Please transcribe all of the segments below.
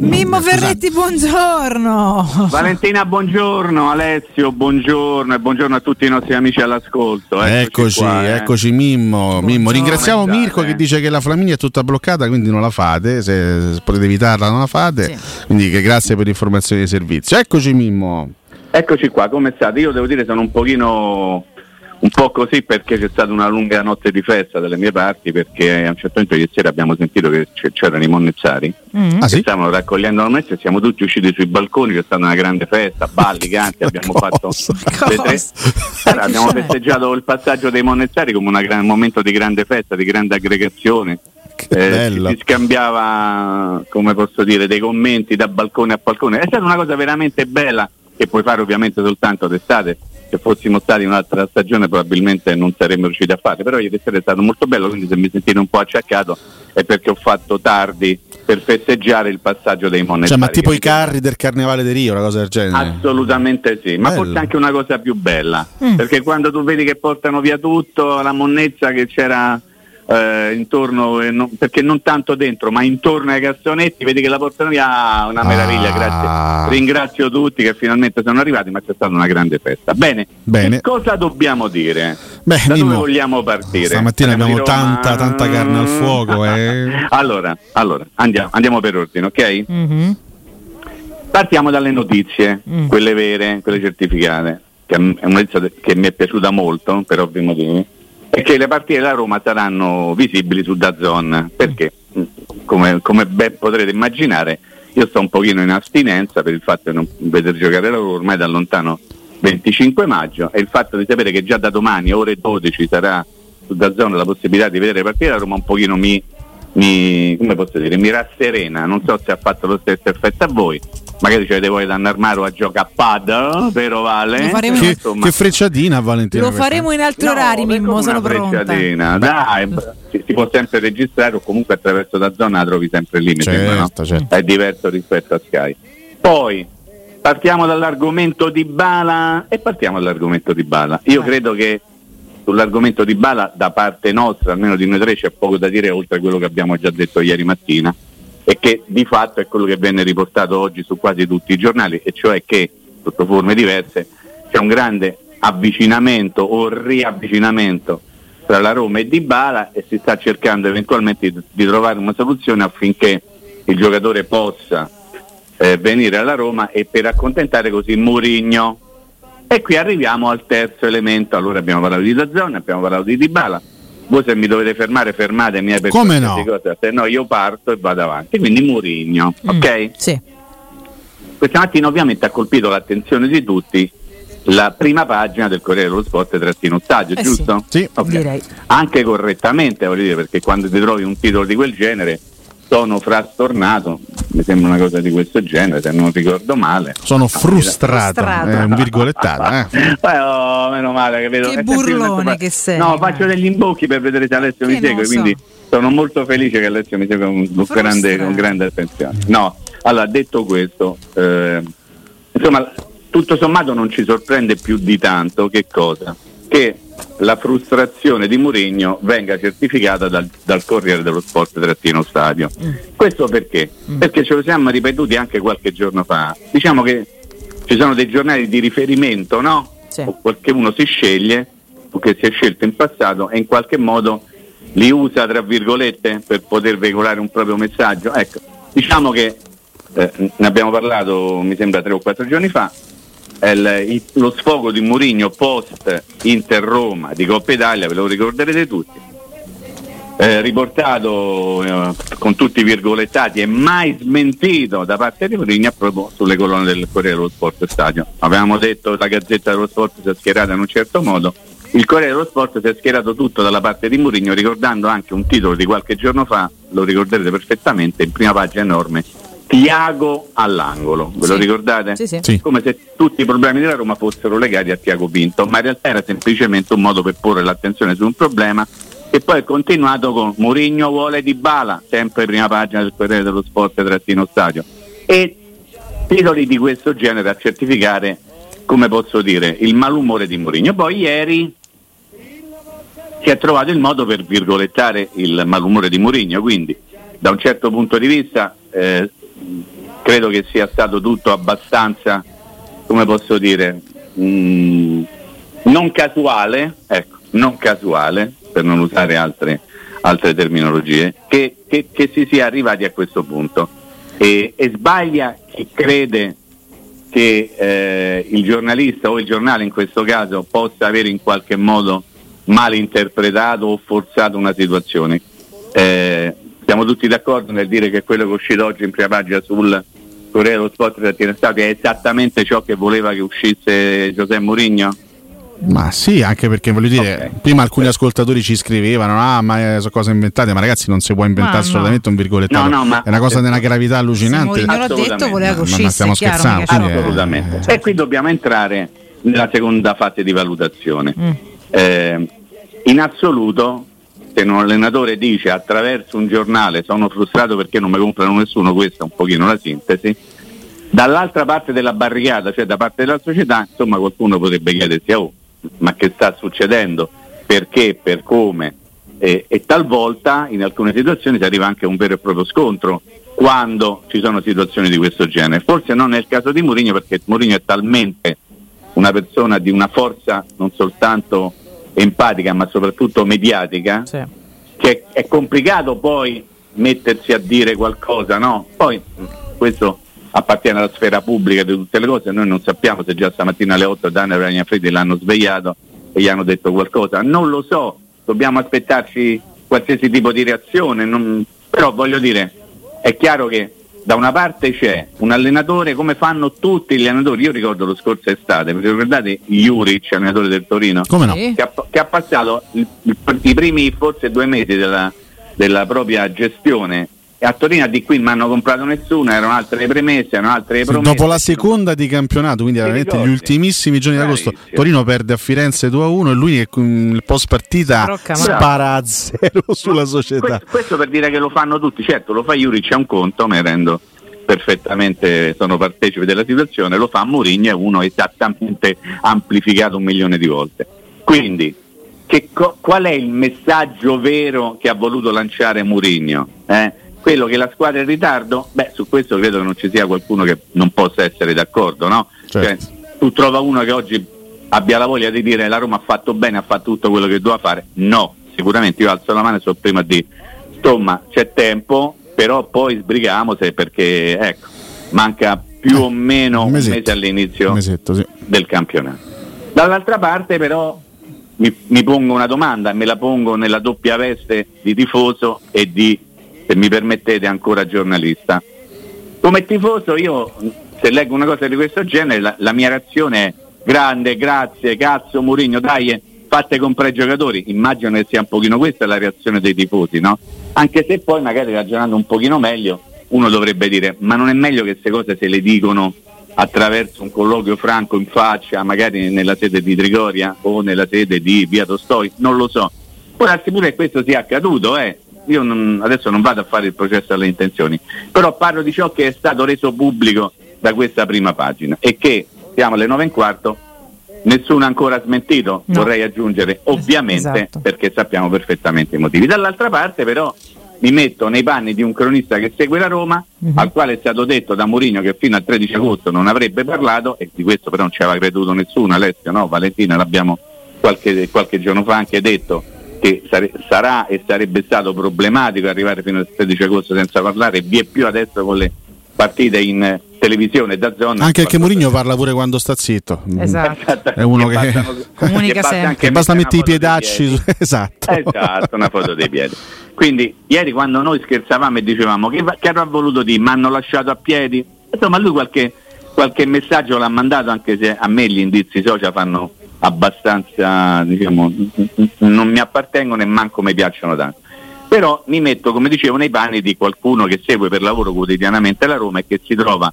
Mimmo Ferretti, buongiorno. Valentina, buongiorno. Alessio, buongiorno e buongiorno a tutti i nostri amici all'ascolto. Eccoci, qua, eh. eccoci Mimmo. Mimmo. Ringraziamo Mirko che dice che la Flaminia è tutta bloccata, quindi non la fate. Se potete evitarla, non la fate. Sì. Quindi che grazie per l'informazione di servizio. Eccoci Mimmo. Eccoci qua, come state? Io devo dire sono un pochino un po' così perché c'è stata una lunga notte di festa dalle mie parti perché a un certo punto ieri sera abbiamo sentito che c'erano i monnezzari mm. ah, sì? stavano raccogliendo la messa e siamo tutti usciti sui balconi, c'è stata una grande festa, balli, canti, abbiamo fatto tre... allora, abbiamo festeggiato il passaggio dei monnezzari come un momento di grande festa, di grande aggregazione. Eh, si scambiava, come posso dire, dei commenti da balcone a balcone. È stata una cosa veramente bella che puoi fare ovviamente soltanto d'estate se fossimo stati un'altra stagione probabilmente non saremmo riusciti a fare, però ieri sera è stato molto bello, quindi se mi sentite un po' acciaccato è perché ho fatto tardi per festeggiare il passaggio dei monetari. Cioè, ma tipo i carri del Carnevale di Rio, una cosa del genere? Assolutamente sì, ma bello. forse anche una cosa più bella, mm. perché quando tu vedi che portano via tutto, la monnezza che c'era eh, intorno, eh, non, perché non tanto dentro, ma intorno ai cassonetti, vedi che la portano via, una meraviglia, ah. grazie. Ringrazio tutti che finalmente sono arrivati, ma c'è stata una grande festa. Bene, Bene. cosa dobbiamo dire? Beh, da dove vogliamo partire? Stamattina abbiamo tanta, tanta carne al fuoco. Eh. allora, allora andiamo, andiamo, per ordine, ok? Mm-hmm. Partiamo dalle notizie, mm. quelle vere, quelle certificate, che è una notizia che mi è piaciuta molto, per ovvi motivi perché le partite della Roma saranno visibili su Dazon, perché? Come, come, ben potrete immaginare io sto un pochino in astinenza per il fatto di non vedere giocare la Roma ormai da lontano 25 maggio. E il fatto di sapere che già da domani ore 12 sarà su Dazon la possibilità di vedere le partite della Roma un pochino mi, mi, come posso dire, mi rasserena, non so se ha fatto lo stesso effetto a voi, magari ce avete voglia di andare a a giocare a pad, vero Vale? Che, che, frecciatina Valentina. Lo faremo in altri no, orari, Mimmo, sono pronta. Dai, si, si, può sempre registrare o comunque attraverso la zona la trovi sempre lì, certo, sembra, no? certo. È diverso rispetto a Sky. Poi partiamo dall'argomento di Bala e partiamo dall'argomento di Bala. Io eh. credo che sull'argomento di Bala da parte nostra, almeno di noi tre, c'è poco da dire oltre a quello che abbiamo già detto ieri mattina e che di fatto è quello che venne riportato oggi su quasi tutti i giornali, e cioè che sotto forme diverse c'è un grande avvicinamento o riavvicinamento tra la Roma e Dybala e si sta cercando eventualmente di, di trovare una soluzione affinché il giocatore possa eh, venire alla Roma e per accontentare così Mourinho. E qui arriviamo al terzo elemento, allora abbiamo parlato di Dazzone, abbiamo parlato di Dybala, voi se mi dovete fermare fermatemi per come no? Cosa, se no io parto e vado avanti quindi Murigno mm, ok? sì questa mattina ovviamente ha colpito l'attenzione di tutti la prima pagina del Corriere dello Sport trattino stadio, eh giusto? Sì, sì. Okay. direi. Anche correttamente, voglio dire, perché quando ti trovi un titolo di quel genere sono frastornato, mi sembra una cosa di questo genere, se non ricordo male. Sono frustrato, frustrato. Eh, un virgolettato. Eh. oh, meno male che vedo. Che burlone che sei. No, faccio degli imbocchi per vedere se Alessio che mi segue, so. quindi sono molto felice che Alessio mi segue con, con, grande, con grande, attenzione. No, allora, detto questo, eh, insomma, tutto sommato non ci sorprende più di tanto che cosa? Che la frustrazione di Mourinho venga certificata dal, dal Corriere dello Sport Trattino Stadio. Mm. Questo perché? Mm. Perché ce lo siamo ripetuti anche qualche giorno fa. Diciamo che ci sono dei giornali di riferimento, no? Sì. O qualcuno si sceglie, o che si è scelto in passato e in qualche modo li usa, tra virgolette, per poter veicolare un proprio messaggio. Ecco, diciamo che eh, ne abbiamo parlato, mi sembra, tre o quattro giorni fa, il, lo sfogo di Mourinho post Inter Roma di Coppa Italia, ve lo ricorderete tutti. Eh, riportato eh, con tutti i virgolettati e mai smentito da parte di Mourinho proprio sulle colonne del Corriere dello Sport Stadio. Avevamo detto la Gazzetta dello Sport si è schierata in un certo modo, il Corriere dello Sport si è schierato tutto dalla parte di Mourinho ricordando anche un titolo di qualche giorno fa, lo ricorderete perfettamente, in prima pagina enorme, Tiago all'angolo, ve lo ricordate? Sì, sì. Come se tutti i problemi della Roma fossero legati a Tiago Pinto, ma in realtà era semplicemente un modo per porre l'attenzione su un problema e poi è continuato con Mourinho vuole di Bala, sempre prima pagina del Corriere dello Sport Trattino Stadio. E titoli di questo genere a certificare, come posso dire, il malumore di Mourinho. Poi ieri si è trovato il modo per virgolettare il malumore di Mourinho, quindi da un certo punto di vista eh, credo che sia stato tutto abbastanza, come posso dire, mh, mm, non casuale, ecco, non casuale, per non usare altre, altre terminologie, che, che, che, si sia arrivati a questo punto. E, e sbaglia chi crede che eh, il giornalista o il giornale in questo caso possa avere in qualche modo malinterpretato o forzato una situazione. Eh, siamo tutti d'accordo nel dire che quello che è uscito oggi in prima pagina sul Corriere dello Sport di Stato è esattamente ciò che voleva che uscisse Giuseppe Mourinho? Ma sì, anche perché voglio dire, okay. prima alcuni ascoltatori ci scrivevano, ah ma sono cose inventate, ma ragazzi non si può inventare ma assolutamente no. un virgolettato, no, no, è una cosa di una gravità allucinante. Se l'ha detto, voleva che uscisse, ma stiamo scherzando. Assolutamente. Eh, e qui dobbiamo entrare nella seconda fase di valutazione. Mm. Eh, in assoluto se un allenatore dice attraverso un giornale sono frustrato perché non mi comprano nessuno, questa è un pochino la sintesi, dall'altra parte della barricata, cioè da parte della società, insomma qualcuno potrebbe chiedersi, oh, ma che sta succedendo? Perché, per come? E, e talvolta in alcune situazioni si arriva anche a un vero e proprio scontro quando ci sono situazioni di questo genere. Forse non nel caso di Mourinho perché Mourinho è talmente una persona di una forza non soltanto empatica ma soprattutto mediatica, sì. che è complicato poi mettersi a dire qualcosa, no? Poi questo appartiene alla sfera pubblica di tutte le cose, noi non sappiamo se già stamattina alle 8 Daniel Ragnafredi l'hanno svegliato e gli hanno detto qualcosa, non lo so, dobbiamo aspettarci qualsiasi tipo di reazione, non... però voglio dire, è chiaro che da una parte c'è un allenatore come fanno tutti gli allenatori, io ricordo lo scorso estate, vi ricordate Juric, allenatore del Torino, come no? che, ha, che ha passato i, i, primi forse due mesi della, della propria gestione a Torino di qui non mi hanno comprato nessuno, erano altre premesse, erano altre promesse. Dopo la seconda di campionato, quindi veramente gli ultimissimi giorni di agosto, Torino perde a Firenze 2-1 e lui il post partita spara a zero sulla società. Questo, questo, per dire che lo fanno tutti, certo lo fa Juric a un conto, me rendo perfettamente, sono partecipe della situazione, lo fa Mourinho e uno esattamente amplificato un milione di volte. Quindi co- qual è il messaggio vero che ha voluto lanciare Mourinho? Eh? Quello che la squadra è in ritardo, beh, su questo credo che non ci sia qualcuno che non possa essere d'accordo, no? Certo. Cioè, tu trova uno che oggi abbia la voglia di dire la Roma ha fatto bene, ha fatto tutto quello che doveva fare? No, sicuramente io alzo la mano e sono prima di insomma c'è tempo, però poi sbrighiamo se perché ecco, manca più o meno un, mesetto, un mese all'inizio un mesetto, sì. del campionato. Dall'altra parte però mi, mi pongo una domanda, me la pongo nella doppia veste di tifoso e di se mi permettete ancora giornalista. Come tifoso io se leggo una cosa di questo genere la, la mia reazione è grande, grazie, cazzo Murigno, dai, fate comprare i giocatori. Immagino che sia un pochino questa la reazione dei tifosi, no? Anche se poi magari ragionando un pochino meglio uno dovrebbe dire ma non è meglio che queste cose se le dicono attraverso un colloquio franco in faccia, magari nella sede di Trigoria o nella sede di Via Tostoi, non lo so. Può darsi pure che questo sia accaduto, eh io non, adesso non vado a fare il processo alle intenzioni, però parlo di ciò che è stato reso pubblico da questa prima pagina e che siamo alle 9 e un quarto, nessuno ha ancora smentito, no. vorrei aggiungere, ovviamente esatto. perché sappiamo perfettamente i motivi. Dall'altra parte però mi metto nei panni di un cronista che segue la Roma, uh-huh. al quale è stato detto da Mourinho che fino al 13 agosto non avrebbe parlato e di questo però non ci aveva creduto nessuno, Alessio, no? Valentina l'abbiamo qualche, qualche giorno fa anche detto che sare- sarà e sarebbe stato problematico arrivare fino al 16 agosto senza parlare, vi è più adesso con le partite in televisione da zona. Anche perché Mourinho parla pure quando sta zitto. Esatto. È uno che, che comunica che sempre. Che basta mettere i piedacci. Su... esatto. esatto, una foto dei piedi. Quindi ieri quando noi scherzavamo e dicevamo che, che avrà voluto dire, mi hanno lasciato a piedi, insomma lui qualche, qualche messaggio l'ha mandato anche se a me gli indizi social fanno abbastanza, diciamo, non mi appartengono e manco mi piacciono tanto. Però mi metto, come dicevo, nei panni di qualcuno che segue per lavoro quotidianamente la Roma e che si trova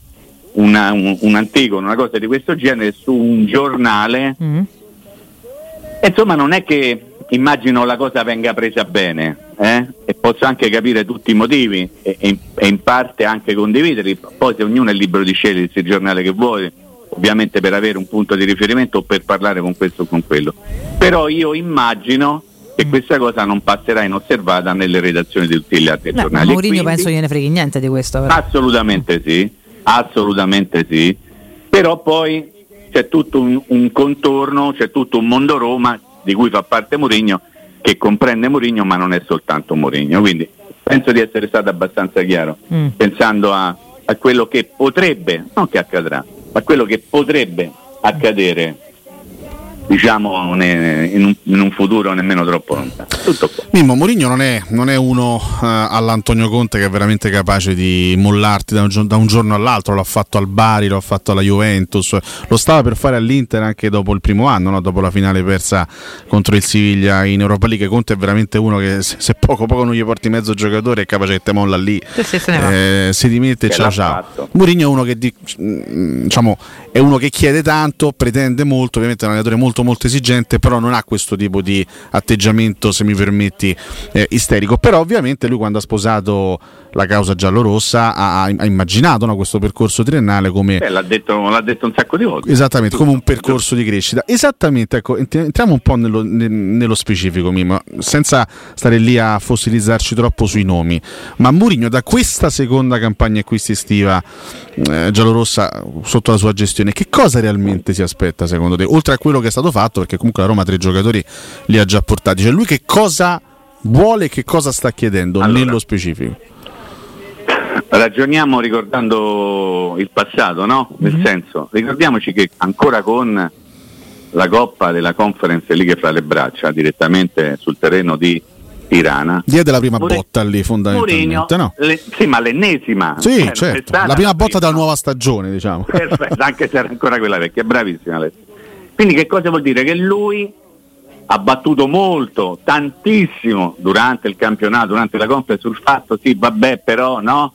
una, un, un antico, una cosa di questo genere su un giornale. Mm. Insomma, non è che immagino la cosa venga presa bene eh? e posso anche capire tutti i motivi e, e, e in parte anche condividerli. Poi se ognuno è libero di scegliere il giornale che vuole ovviamente per avere un punto di riferimento o per parlare con questo o con quello. Però io immagino che questa cosa non passerà inosservata nelle redazioni di tutti gli altri no, giornali. Mourinho penso gliene freghi niente di questo. Però. Assolutamente sì. Assolutamente sì, però poi c'è tutto un, un contorno, c'è tutto un mondo Roma di cui fa parte Mourinho che comprende Mourinho ma non è soltanto Mourinho, quindi penso di essere stato abbastanza chiaro mm. pensando a, a quello che potrebbe, non che accadrà, ma quello che potrebbe accadere diciamo in un, in un, futuro nemmeno troppo lontano. Tutto qua. Mimmo Mourinho non è, non è uno uh, all'Antonio Conte che è veramente capace di mollarti da un, da un, giorno all'altro, l'ha fatto al Bari, l'ha fatto alla Juventus, lo stava per fare all'Inter anche dopo il primo anno, no? dopo la finale persa contro il Siviglia in Europa League. Conte è veramente uno che se, se poco poco non gli porti mezzo giocatore è capace che te molla lì, sì, sì, eh, si dimette e ciao ciao. Mourinho è uno che di, diciamo, è uno che chiede tanto, pretende molto, ovviamente è un allenatore molto molto esigente, però non ha questo tipo di atteggiamento, se mi permetti, eh, isterico. Però ovviamente lui quando ha sposato la causa giallorossa ha, ha immaginato no, questo percorso triennale come... Eh, l'ha, detto, l'ha, detto, un sacco di volte. Esattamente, come un percorso di crescita. Esattamente, ecco, entriamo un po' nello, nello specifico, Mimo, senza stare lì a fossilizzarci troppo sui nomi. Ma Mourinho da questa seconda campagna acquisti estiva eh, giallorossa sotto la sua gestione, che cosa realmente si aspetta secondo te? Oltre a quello che è stato fatto, perché comunque la Roma tre giocatori li ha già portati, cioè lui che cosa vuole e che cosa sta chiedendo allora, nello specifico? Ragioniamo ricordando il passato, no? Nel mm-hmm. senso, ricordiamoci che ancora con la Coppa della Conference League fra le braccia, direttamente sul terreno di Tirana. Diede la prima More... botta lì fondamentalmente, Mourinho, no? Le... sì, ma l'ennesima. Sì, eh, certo. La prima botta della nuova stagione, diciamo. Perfetto, anche se era ancora quella vecchia, bravissima Alessio. Quindi che cosa vuol dire? Che lui ha battuto molto, tantissimo durante il campionato, durante la conferenza sul fatto, sì, vabbè, però no,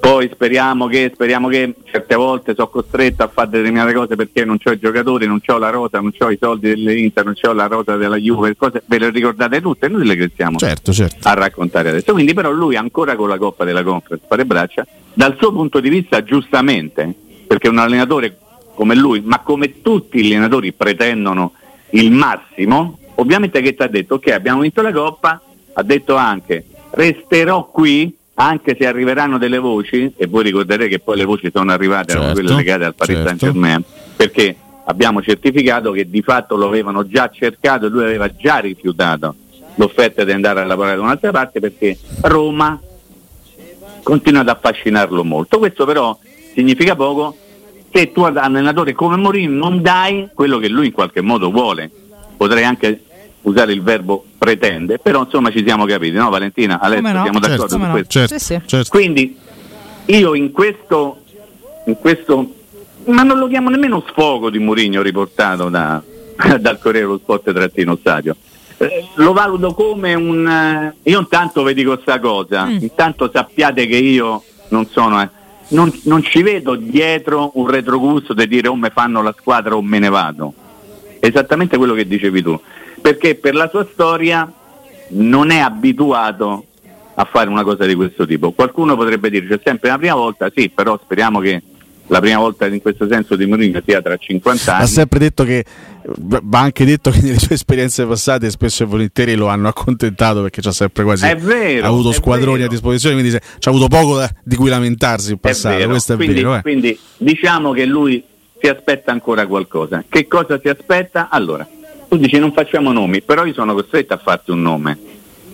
poi speriamo che, speriamo che certe volte sono costretto a fare determinate cose perché non ho i giocatori, non ho la rosa, non ho i soldi dell'Inter, non ho la rosa della Juve, cose, ve le ricordate tutte, noi le cresciamo certo, certo. a raccontare adesso. Quindi però lui ancora con la Coppa della Conference fare braccia, dal suo punto di vista giustamente, perché un allenatore come lui, ma come tutti gli allenatori pretendono il massimo, ovviamente che ti ha detto ok abbiamo vinto la Coppa, ha detto anche resterò qui anche se arriveranno delle voci, e voi ricorderete che poi le voci sono arrivate, certo, quelle legate al Paris certo. Saint Germain, perché abbiamo certificato che di fatto lo avevano già cercato e lui aveva già rifiutato l'offerta di andare a lavorare da un'altra parte perché Roma continua ad affascinarlo molto. Questo però significa poco se tu ad allenatore come Mourinho non dai quello che lui in qualche modo vuole. Potrei anche usare il verbo pretende, però insomma ci siamo capiti, no Valentina? Alessio, no? siamo d'accordo certo, su questo? Certo, sì. Certo. Quindi io in questo, in questo, ma non lo chiamo nemmeno sfogo di Murigno riportato da, dal Corriere dello Sport trattino stadio. Eh, lo valuto come un... Eh, io intanto vi dico questa cosa, mm. intanto sappiate che io non sono... Eh, non, non, ci vedo dietro un retrogusto di dire o me fanno la squadra o me ne vado. Esattamente quello che dicevi tu perché per la sua storia non è abituato a fare una cosa di questo tipo. Qualcuno potrebbe dire c'è sempre la prima volta, sì, però speriamo che la prima volta in questo senso di Mourinho sia tra 50 anni. Ha sempre detto che va anche detto che nelle sue esperienze passate spesso e volentieri lo hanno accontentato perché c'ha sempre quasi vero, avuto squadroni vero. a disposizione, quindi c'ha avuto poco da, di cui lamentarsi in passato. È Questo è quindi, vero. Eh. Quindi diciamo che lui si aspetta ancora qualcosa. Che cosa si aspetta? Allora, tu dici non facciamo nomi, però io sono costretto a farti un nome.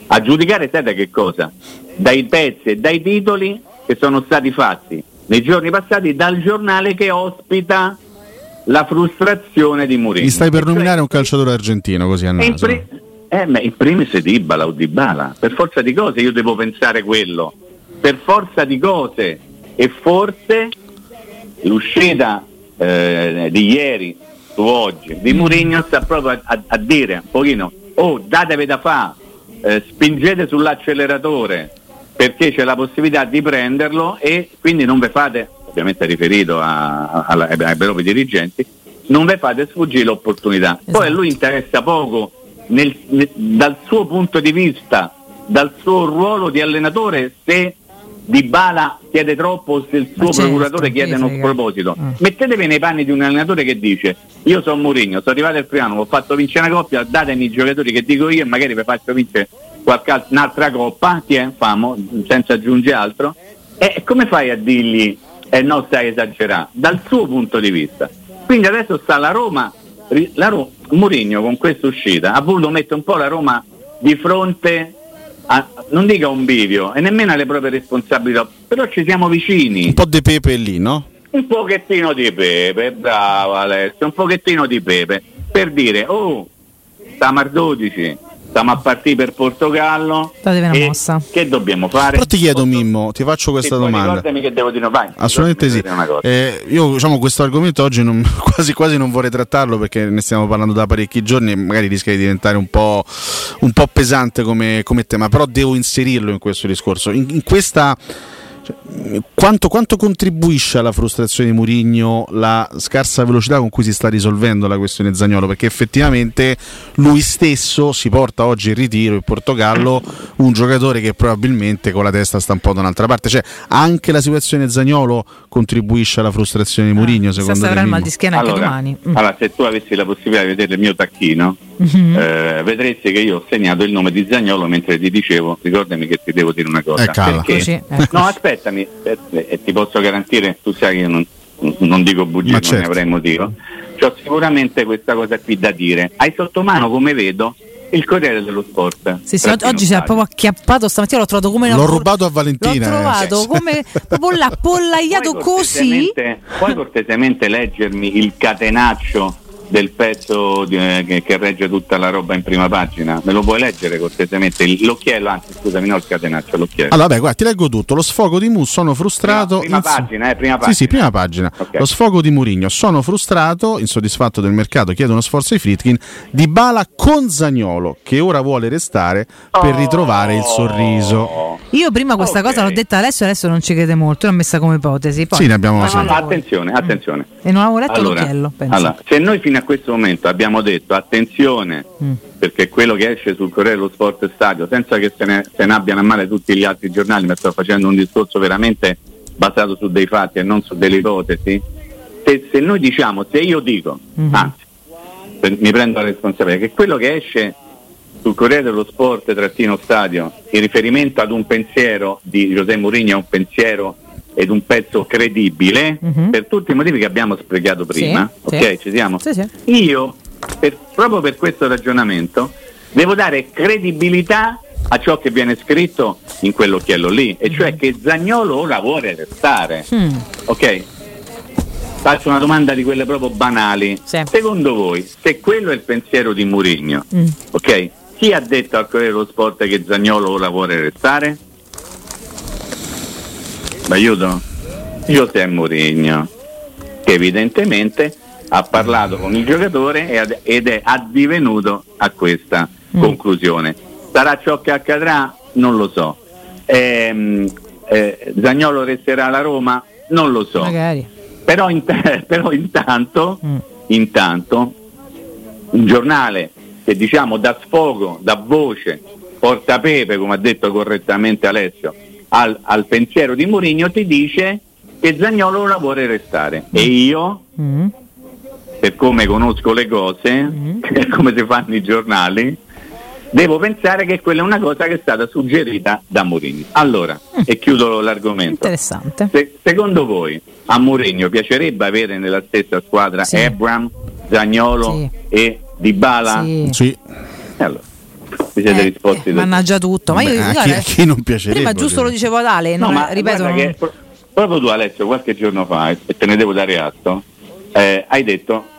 A giudicare sai da che cosa? Dai pezzi e dai titoli che sono stati fatti nei giorni passati dal giornale che ospita la frustrazione di Mourinho. Mi stai per cioè, nominare un calciatore argentino così a naso? Pri- eh, beh, in primis Dybala o Dybala, per forza di cose io devo pensare quello, per forza di cose e forse l'uscita eh, di ieri su oggi di Mourinho sta proprio a, a, a, dire un pochino oh datevi da fa eh, spingete sull'acceleratore perché c'è la possibilità di prenderlo e quindi non vi fate ovviamente riferito a, a, ai propri dirigenti non vi fate sfuggire l'opportunità esatto. poi a lui interessa poco nel, nel, dal suo punto di vista dal suo ruolo di allenatore se di Bala chiede troppo se il suo certo, procuratore chiede uno sproposito. Mm. Mettetevi nei panni di un allenatore che dice io sono Mourinho, sono arrivato al primo anno, ho fatto vincere una coppia, datemi i giocatori che dico io e magari vi faccio vincere qualche, un'altra coppa, ti è, famo, senza aggiungere altro. E come fai a dirgli e non stai esagerando, dal suo punto di vista. Quindi adesso sta la Roma, la Roma Mourinho con questa uscita ha voluto mettere un po' la Roma di fronte a, non dico a un bivio e nemmeno alle proprie responsabilità, però ci siamo vicini. Un po' di pepe lì, no? Un pochettino di pepe, bravo Alessio, un pochettino di pepe, per dire, oh, Tamar 12, stiamo a partire per Portogallo. Che dobbiamo fare? Però ti chiedo, Mimmo, ti faccio questa domanda. Ricordami che devo dire, vai. Assolutamente sì. Eh, io diciamo questo argomento oggi non, quasi quasi non vorrei trattarlo perché ne stiamo parlando da parecchi giorni e magari rischia di diventare un po', un po pesante come, come, tema, però devo inserirlo in questo discorso. in, in questa cioè, quanto, quanto, contribuisce alla frustrazione di Murigno la scarsa velocità con cui si sta risolvendo la questione Zagnolo? Perché effettivamente lui stesso si porta oggi in ritiro in Portogallo un giocatore che probabilmente con la testa sta un po' da un'altra parte. Cioè, anche la situazione Zagnolo contribuisce alla frustrazione di Murigno, ah, secondo te? il mal di schiena allora, anche domani. Mm. Allora, se tu avessi la possibilità di vedere il mio tacchino, mm-hmm. eh, vedresti che io ho segnato il nome di Zagnolo mentre ti dicevo, ricordami che ti devo dire una cosa. Eh, perché, Così, ecco. No, aspettami, e eh, ti posso garantire, tu sai che io non, non dico bugie, non certo. ne avrei motivo. C'ho sicuramente questa cosa qui da dire. Hai sotto mano, come vedo, il Corriere dello Sport. Sì, sì, oggi si è proprio acchiappato stamattina, l'ho trovato come L'ho rubato a Valentina. L'ho trovato eh. come proprio l'appollaiato così. Puoi cortesemente leggermi il catenaccio del pezzo di, eh, che, che, regge tutta la roba in prima pagina. Me lo puoi leggere cortesemente? L'occhiello, anzi scusami, non il catenaccio, l'occhiello. Allora, beh, guarda, ti leggo tutto. Lo sfogo di Mu, sono frustrato. Prima, prima pagina, eh, prima pagina. Sì, sì, prima pagina. Okay. Lo sfogo di Murigno, sono frustrato, insoddisfatto del mercato, chiedo uno sforzo ai Fritkin. Di Bala con Zagnolo, che ora vuole restare per ritrovare il sorriso. Io prima questa okay. cosa l'ho detta adesso, adesso non ci crede molto, l'ho messa come ipotesi. Poi... Sì, ne abbiamo no, attenzione, attenzione. E non avevo letto allora, l'occhiello, penso. Allora, se noi fino a questo momento abbiamo detto attenzione mm. perché quello che esce sul Corriere dello Sport Stadio senza che se ne, se ne, abbiano a male tutti gli altri giornali ma sto facendo un discorso veramente basato su dei fatti e non su delle ipotesi se, se noi diciamo, se io dico mm-hmm. anzi mi prendo la responsabilità che quello che esce sul Corriere dello Sport trattino stadio in riferimento ad un pensiero di José Mourinho è un pensiero ed un pezzo credibile uh-huh. per tutti i motivi che abbiamo spiegato prima. Sì, ok, sì. ci siamo? Sì, Io, per, proprio per questo ragionamento, devo dare credibilità a ciò che viene scritto in quell'occhiello lì, e cioè che Zagnolo ora vuole restare. Mm. Ok? Faccio una domanda di quelle proprio banali. Secondo voi, se quello è il pensiero di Murigno, mm. ok? Chi ha detto al Corriere dello Sport che Zagnolo ora vuole restare? Aiuto? José Mourinho, che evidentemente ha parlato con il giocatore ed è addivenuto a questa mm. conclusione. Sarà ciò che accadrà? Non lo so. Ehm, eh, Zagnolo resterà alla Roma? Non lo so. Però, in, però, intanto, mm. intanto un giornale che diciamo da sfogo, da voce, porta pepe, come ha detto correttamente Alessio, al, al pensiero di Mourinho ti dice che Zagnolo ora vuole restare mm. e io mm. per come conosco le cose mm. come si fanno i giornali devo pensare che quella è una cosa che è stata suggerita da Mourinho allora mm. e chiudo l'argomento interessante Se, secondo voi a Mourinho piacerebbe avere nella stessa squadra sì. Ebram, Zagnolo sì. e Dybala? sì, sì. allora vi siete eh, risposti. Eh, mannaggia tutto. Ma io Beh, guarda, chi, a chi non piacerebbe? Prima giusto lo dicevo ad Ale, no, non, ma ripeto. Non... Che, proprio tu Alessio qualche giorno fa, e te ne devo dare atto, eh, hai detto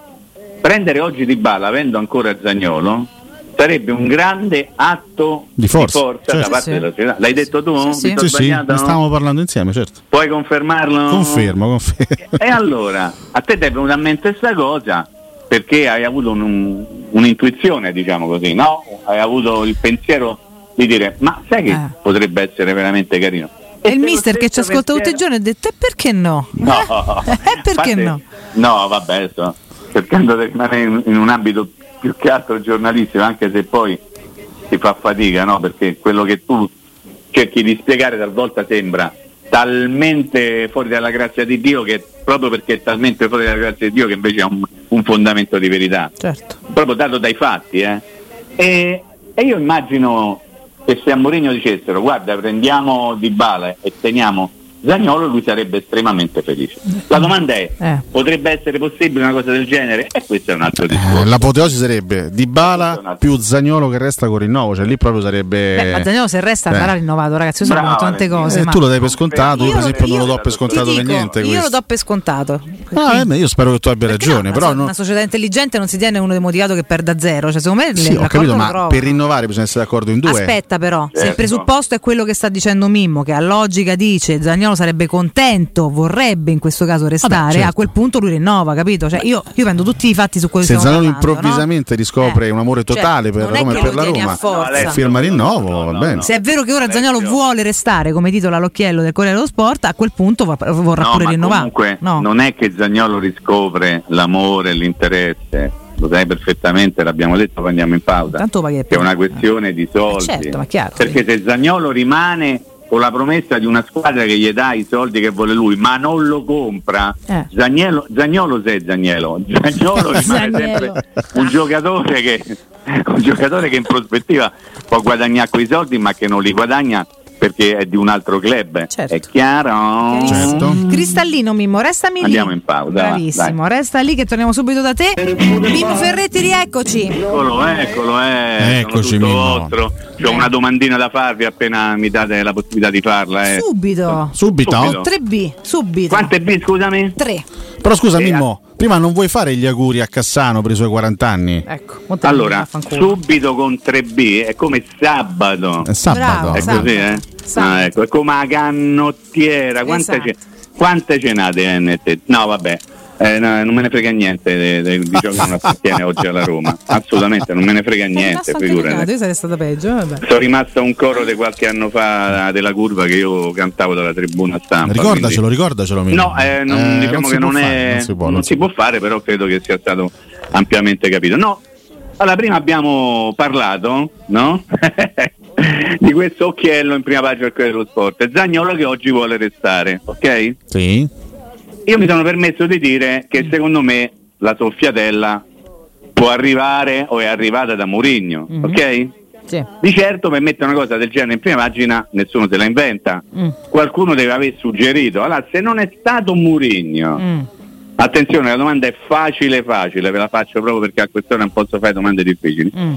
prendere oggi di balla avendo ancora Zagnolo sarebbe un grande atto di forza, di forza certo. da parte sì. della società. L'hai detto tu? Sì, sì, sì ne stavamo parlando insieme, certo. Puoi confermarlo? Confermo, confermo. E allora, a te ti è venuta a mente questa cosa perché hai avuto un, un, un'intuizione, diciamo così, no? Hai avuto il pensiero di dire, ma sai che eh. potrebbe essere veramente carino? E, il mister che ci ascolta tutti i giorni ha detto, e perché no? No, eh? perché Infatti, no? No, vabbè, sto cercando di rimanere in, in un ambito più che altro giornalistico, anche se poi si fa fatica, no? Perché quello che tu cerchi di spiegare talvolta sembra talmente fuori dalla grazia di Dio che proprio perché è talmente fuori dalla grazia di Dio che invece ha un, un fondamento di verità certo. proprio dato dai fatti eh. e, e, io immagino che se a Mourinho dicessero guarda prendiamo Di Bala e teniamo Zagnolo lui sarebbe estremamente felice. La domanda è, eh. potrebbe essere possibile una cosa del genere? E questo è un altro discorso. Eh, l'apoteosi sarebbe Di Bala più Zagnolo che resta con rinnovo, cioè lì proprio sarebbe... Beh, ma Zagnolo se resta sarà eh. rinnovato, ragazzi, io sono tante cose. Eh, ma... Tu lo dai per scontato, io, per esempio non lo do per scontato per niente. Io lo do per scontato. Ah, io spero che tu abbia Perché ragione. No, però una, non... società intelligente non si tiene uno demotivato che perda zero. Cioè, secondo me sì, ho capito, ma per rinnovare bisogna essere d'accordo in due. Aspetta, però, certo. se il presupposto è quello che sta dicendo Mimmo, che a logica dice Zagnolo sarebbe contento, vorrebbe in questo caso restare, Vabbè, certo. a quel punto lui rinnova, capito? Cioè, io, io prendo tutti i fatti su quello che stiamo parlando. Se Zagnolo improvvisamente no? riscopre eh. un amore cioè, totale cioè, per Roma e per la Roma, no, firma rinnovo, va bene. Se è vero che ora Zagnolo vuole restare, come titola l'occhiello del Corriere dello Sport, a quel punto vorrà pure rinnovare. Comunque, non è che Zagnolo riscopre l'amore e l'interesse lo sai perfettamente, l'abbiamo detto quando andiamo in pausa, che è una questione di soldi. Eh certo, chiaro, perché se Zagnolo rimane con la promessa di una squadra che gli dà i soldi che vuole lui, ma non lo compra, eh. Zagnolo, Zagnolo sei Zagnolo, Zagnolo rimane sempre un giocatore, che, un giocatore che in prospettiva può guadagnare quei soldi ma che non li guadagna perché è di un altro club. Certo. È chiaro? Certo. Cristallino Mimmo, restami lì. Andiamo in pausa. Bravissimo, dai. resta lì che torniamo subito da te. Mimmo Ferretti, rieccoci. Eccolo, eccolo, eh. Eccoci, Mimmo. Ho una domandina da farvi appena mi date la possibilità di farla. Eh. Subito. Subito. subito. 3B, subito. Quante B, scusami? 3. Però scusa eh, Mimmo, prima non vuoi fare gli auguri a Cassano per i suoi 40 anni? Ecco, allora, subito con 3B è come sabato. È sabato. Bravo, è sabato. così, eh? Ah, ecco, è come la cannottiera. Quante, esatto. ce, quante cenate NT? No, vabbè. Eh, no, non me ne frega niente di de, de, ciò che non appartiene oggi alla Roma. Assolutamente, non me ne frega niente. Figurati. Sarei stata peggio. Vabbè. Sono rimasto un coro di qualche anno fa della curva che io cantavo dalla tribuna stampa. Ricordacelo, quindi... ricordacelo. No, eh, non, eh, diciamo non che non, è, non, si può, non, non si, si può fare, però credo che sia stato ampiamente capito. No, allora prima abbiamo parlato, no? di questo occhiello in prima pagina dello sport. Zagnolo che oggi vuole restare, ok? Sì. Io mi sono permesso di dire che secondo me la soffiatella può arrivare o è arrivata da Mourinho, mm-hmm. ok? Sì. Di certo per mettere una cosa del genere in prima pagina nessuno se la inventa. Mm. Qualcuno deve aver suggerito. Allora, se non è stato Mourinho, mm. attenzione, la domanda è facile facile, ve la faccio proprio perché a quest'ora non posso fare domande difficili. Mm.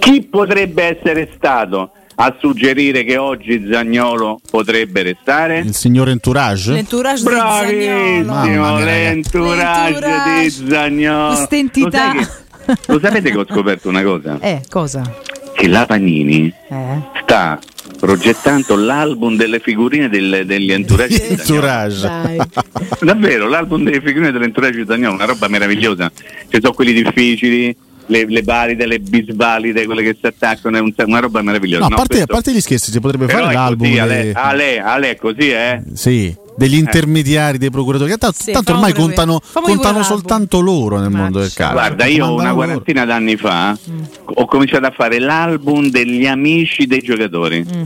Chi potrebbe essere stato a suggerire che oggi Zagnolo potrebbe restare? Il signor Entourage? L'entourage Bravissimo, l'entourage di Zagnolo. Questa entità. Lo, lo sapete che ho scoperto una cosa? Eh, cosa? Che la Panini eh? sta progettando l'album delle figurine del, degli entourage. entourage. Davvero, l'album delle figurine dell'entourage di Zagnolo, una roba meravigliosa. Ci sono quelli difficili, le, le valide, le bisvalide, quelle che si attaccano, è un, una roba meravigliosa. No, a, parte, no, a, parte, gli scherzi, si potrebbe Però fare l'album. Così, Ale, Ale, Ale, è così, eh? Sì degli eh. intermediari, dei procuratori, che tanto, sì, tanto ormai contano, contano soltanto loro nel mondo del calcio. Guarda, io una quarantina loro. d'anni fa mm. ho cominciato a fare l'album degli amici dei giocatori, mm.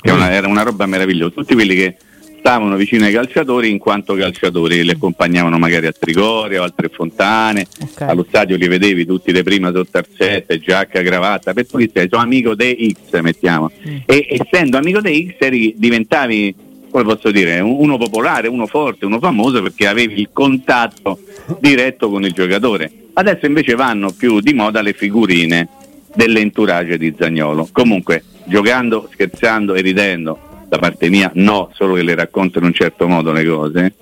che una, era una roba meravigliosa. Tutti quelli che stavano vicino ai calciatori in quanto calciatori, li accompagnavano magari a Trigoria o altre fontane, okay. allo stadio li vedevi tutti le prima sotto arsette, giacca, cravatta, per tutti sono amico dei X mettiamo. Mm. E essendo amico dei X eri, diventavi, come posso dire, uno popolare, uno forte, uno famoso perché avevi il contatto diretto con il giocatore. Adesso invece vanno più di moda le figurine dell'entourage di Zagnolo. Comunque, giocando, scherzando e ridendo, da parte mia no, solo che le racconto in un certo modo le cose.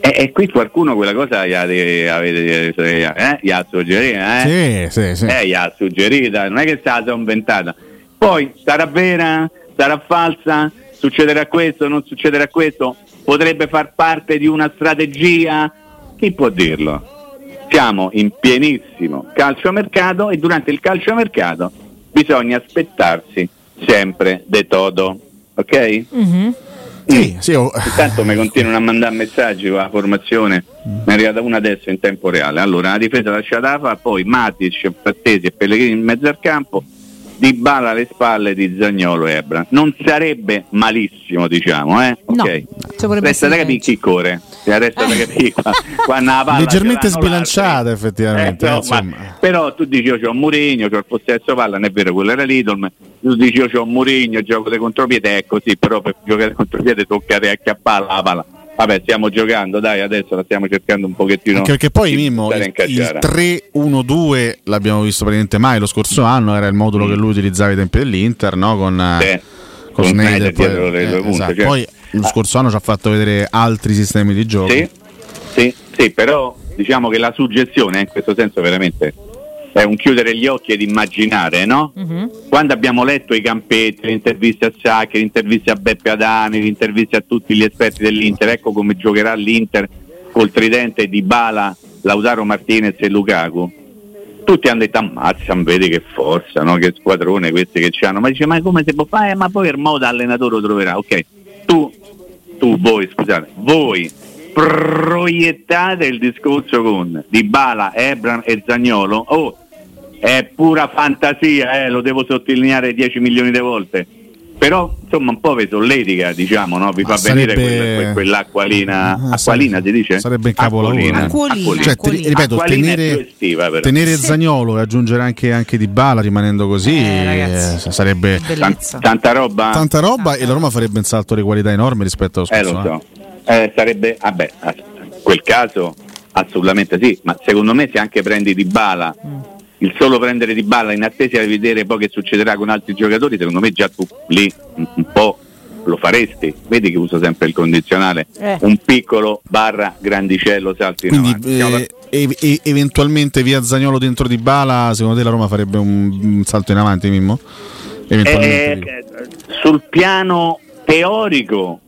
E, e qui qualcuno quella cosa gli ha, eh, eh, gli ha suggerita, eh? Sì, sì, sì. Eh, gli ha suggerita, non è che è stata inventata. Poi sarà vera, sarà falsa, succederà questo, non succederà questo, potrebbe far parte di una strategia, chi può dirlo? Siamo in pienissimo calciomercato e durante il calciomercato bisogna aspettarsi sempre de todo ok? Mm-hmm. Sì, sì, oh. Intanto mi continuano a mandare messaggi con la formazione, mi è arrivata una adesso in tempo reale. Allora, la difesa lasciata fa, poi Matic, Frattesi e Pellegrini in mezzo al campo, di Bala alle spalle di Zagnolo e Ebra. Non sarebbe malissimo, diciamo, eh? No, ok. ci vorrebbe Resta da capire chi corre. Resta da capire qua, quando la palla Leggermente sbilanciata, l'altro. effettivamente. Eh, no, eh, insomma. ma- però tu dici io c'ho Mourinho, c'ho il possesso palla, non è vero, quello era l'Idol, tu dici io c'ho Mourinho, gioco di contropiede, è così, però per giocare contropiede tocca acchiappare la palla. Vabbè, stiamo giocando, dai, adesso la stiamo cercando un pochettino. Anche perché poi Mimmo il, il cacciara. 3-1-2 l'abbiamo visto praticamente mai lo scorso anno, era il modulo Mm. che lui utilizzava ai tempi dell'Inter, no? con, eh, Sì. con Con Sneijder poi, eh, punte, esatto. cioè. Poi lo Ah. scorso anno ci ha fatto vedere altri sistemi di gioco. Sì, sì, sì, però diciamo che la suggestione in questo senso veramente è un chiudere gli occhi ed immaginare, no? Mhm. Quando abbiamo letto i campetti, le interviste a Sacchi, le interviste a Beppe Adani, le interviste a tutti gli esperti dell'Inter, ecco come giocherà l'Inter col tridente di Bala, Lautaro Martinez e Lukaku. Tutti hanno detto ammazza, vedi che forza, no? che squadrone questi che c'hanno. Ma dice ma come si può fare? Ma poi il modo allenatore lo troverà. Ok, tu, tu, voi, scusate, voi proiettate il discorso con Dybala, Ebran e Zagnolo. Oh, è pura fantasia, eh, lo devo sottolineare 10 milioni di volte. Però insomma un po' vi solletica, diciamo, no? vi Ma fa venire sarebbe- quella- que- quell'acqualina, Ah, acqualina si dice? sarebbe un capolavoro, Acquolina. eh. Acquolina. Cioè, te- ripeto, più tenere, estiva, tenere Sì. Zagnolo e aggiungere anche, anche Di Bala rimanendo così Eh, ragazzi. eh, sarebbe Tan- Bellezza. tanta roba? tanta roba e la Roma farebbe un salto di qualità enorme rispetto allo Eh scorso lo anno. so, Eh, sarebbe, vabbè, in quel caso assolutamente sì, ma secondo me se anche prendi Di Bala, il solo prendere Di Bala in attesa di vedere poi che succederà con altri giocatori, secondo me già tu lì un, po' lo faresti, vedi che uso sempre il condizionale, Eh. un piccolo barra grandicello salto in Quindi eh, e- e- eventualmente via Zagnolo dentro Di Bala, secondo te la Roma farebbe un, un salto in avanti, Mimmo? Eh, eh, sul piano teorico,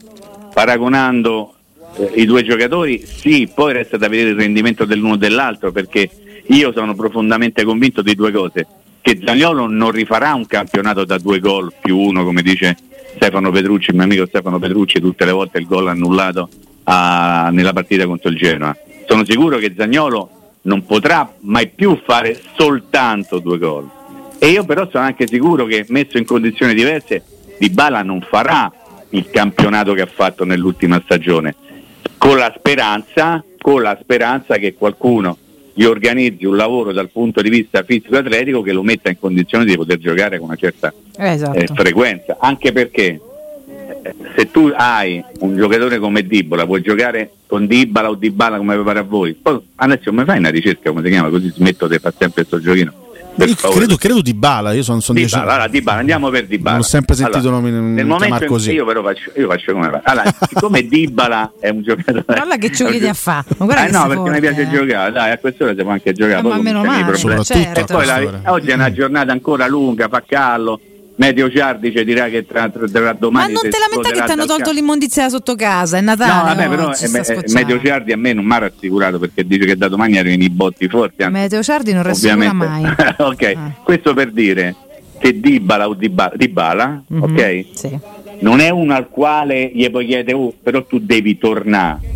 paragonando eh, i due giocatori, sì, poi resta da vedere il rendimento dell'uno e dell'altro, perché io sono profondamente convinto di due cose, che Zagnolo non rifarà un campionato da due gol più uno, come dice Stefano Petrucci, mio amico Stefano Petrucci, tutte le volte il gol annullato a- nella partita contro il Genoa. Sono sicuro che Zagnolo non potrà mai più fare soltanto due gol. E io però sono anche sicuro che messo in condizioni diverse Di Bala non farà il campionato che ha fatto nell'ultima stagione, con la speranza, con la speranza che qualcuno gli organizzi un lavoro dal punto di vista fisico-atletico che lo metta in condizione di poter giocare con una certa Eh, esatto. eh, frequenza, anche perché eh, se tu hai un giocatore come Dibbola, puoi giocare con Dibala o Dibala come pare a voi. Poi adesso come fai una ricerca, come si chiama, così smetto di fare sempre questo giochino. Per credo, credo Di Bala, io sono, sono dieci Dybala, allora Dybala, andiamo per Dybala. Non ho sempre sentito Allora, nomi- nel momento in così. cui io però faccio, io faccio come fa. Allora, siccome Dybala è un giocatore Guarda che ha fatto. Ma guarda Eh che no, perché mi piace eh. giocare, dai, a quest'ora si può anche giocare, Eh, ma meno male, certo. E poi la- oggi è una giornata ancora lunga, fa callo. Medio Ciardi ci dirà che tra, tra, tra Ma domani non si te lamenta che ti hanno tolto l'immondizia sotto casa, è Natale. No, vabbè, però eh, eh. Medio Ciardi a me non mi ha rassicurato perché dice che da domani arrivano i botti forti. anzi, Meteo Ciardi non rassicura mai. ok, Ah. questo per dire che Dybala o Dybala, Dybala Mhm, ok? Sì. Non è uno al quale gli puoi chiedere, oh, però tu devi tornare.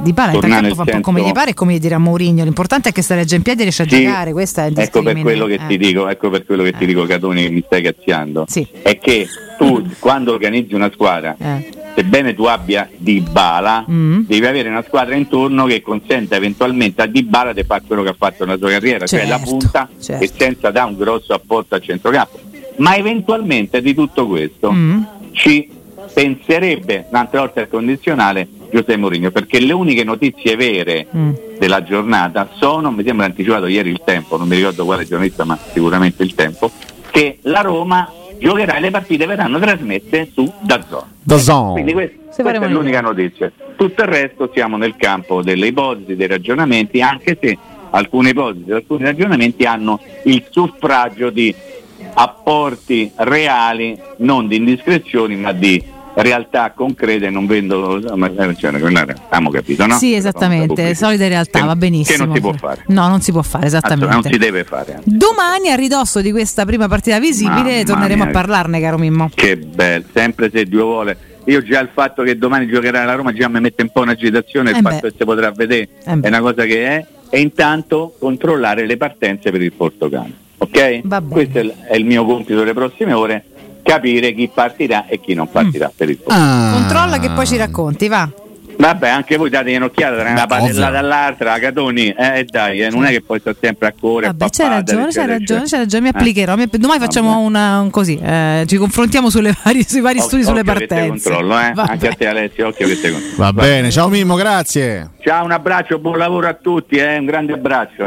Di Bala in Tornare campo fa un po' come gli pare e come gli dirà Mourinho. L'importante è che stai regge in piedi e riesci a Sì, giocare. Questa è il ecco per quello che Eh. ti dico, ecco per quello che ti Eh. dico Catoni che mi stai cazziando. Sì. È che tu quando organizzi una squadra, Eh. sebbene tu abbia Dybala, Mm. devi avere una squadra intorno che consenta eventualmente a Dybala di fare quello che ha fatto nella sua carriera, cioè la Certo, punta certo. e senza dare un grosso apporto al centrocampo. Ma eventualmente di tutto questo Mm. ci penserebbe un'altra volta il condizionale Giuseppe Mourinho, perché le uniche notizie vere Mm. della giornata sono, mi sembra anticipato ieri il tempo, non mi ricordo quale giornalista, ma sicuramente il tempo, che la Roma giocherà e le partite verranno trasmesse su Dazzon. Da Zone. Quindi questa faremo è l'unica notizia. Tutto il resto siamo nel campo delle ipotesi, dei ragionamenti, anche se alcune ipotesi, alcuni ragionamenti hanno il suffragio di apporti reali, non di indiscrezioni, ma di realtà concrete, non vendo ma- eh, cioè, abbiamo capito, no? Sì, esattamente, solide realtà, Che- va benissimo. Che non si può fare. No, non si può fare, esattamente. Non si deve fare. Domani, a ridosso di questa prima partita visibile, Mamma torneremo mia. a parlarne, caro Mimmo. Che bello, sempre se Dio vuole. Io già il fatto che domani giocherà la Roma già mi mette un po' in agitazione, il Eh beh. fatto che si potrà vedere Eh è una cosa che è, e intanto controllare le partenze per il Portogallo. Ok? Questo è il mio compito delle prossime ore, capire chi partirà e chi non partirà mm. per il posto. Ah. Controlla che poi ci racconti, va. Vabbè, anche voi date un'occhiata tra una padellata all'altra, Catoni, eh dai, eh, non è che poi sto sempre a cuore. Vabbè, c'hai ragione, c'hai ragione, c'hai ragione, mi applicherò. Eh. Domani facciamo una, un così, eh, ci confrontiamo vari, sui vari studi sulle partenze. Controllo, eh? Anche a te Alessio, occhio che te controllo. Va, Va bene, ciao Mimmo, grazie. Ciao, un abbraccio, buon lavoro a tutti, eh? un grande abbraccio.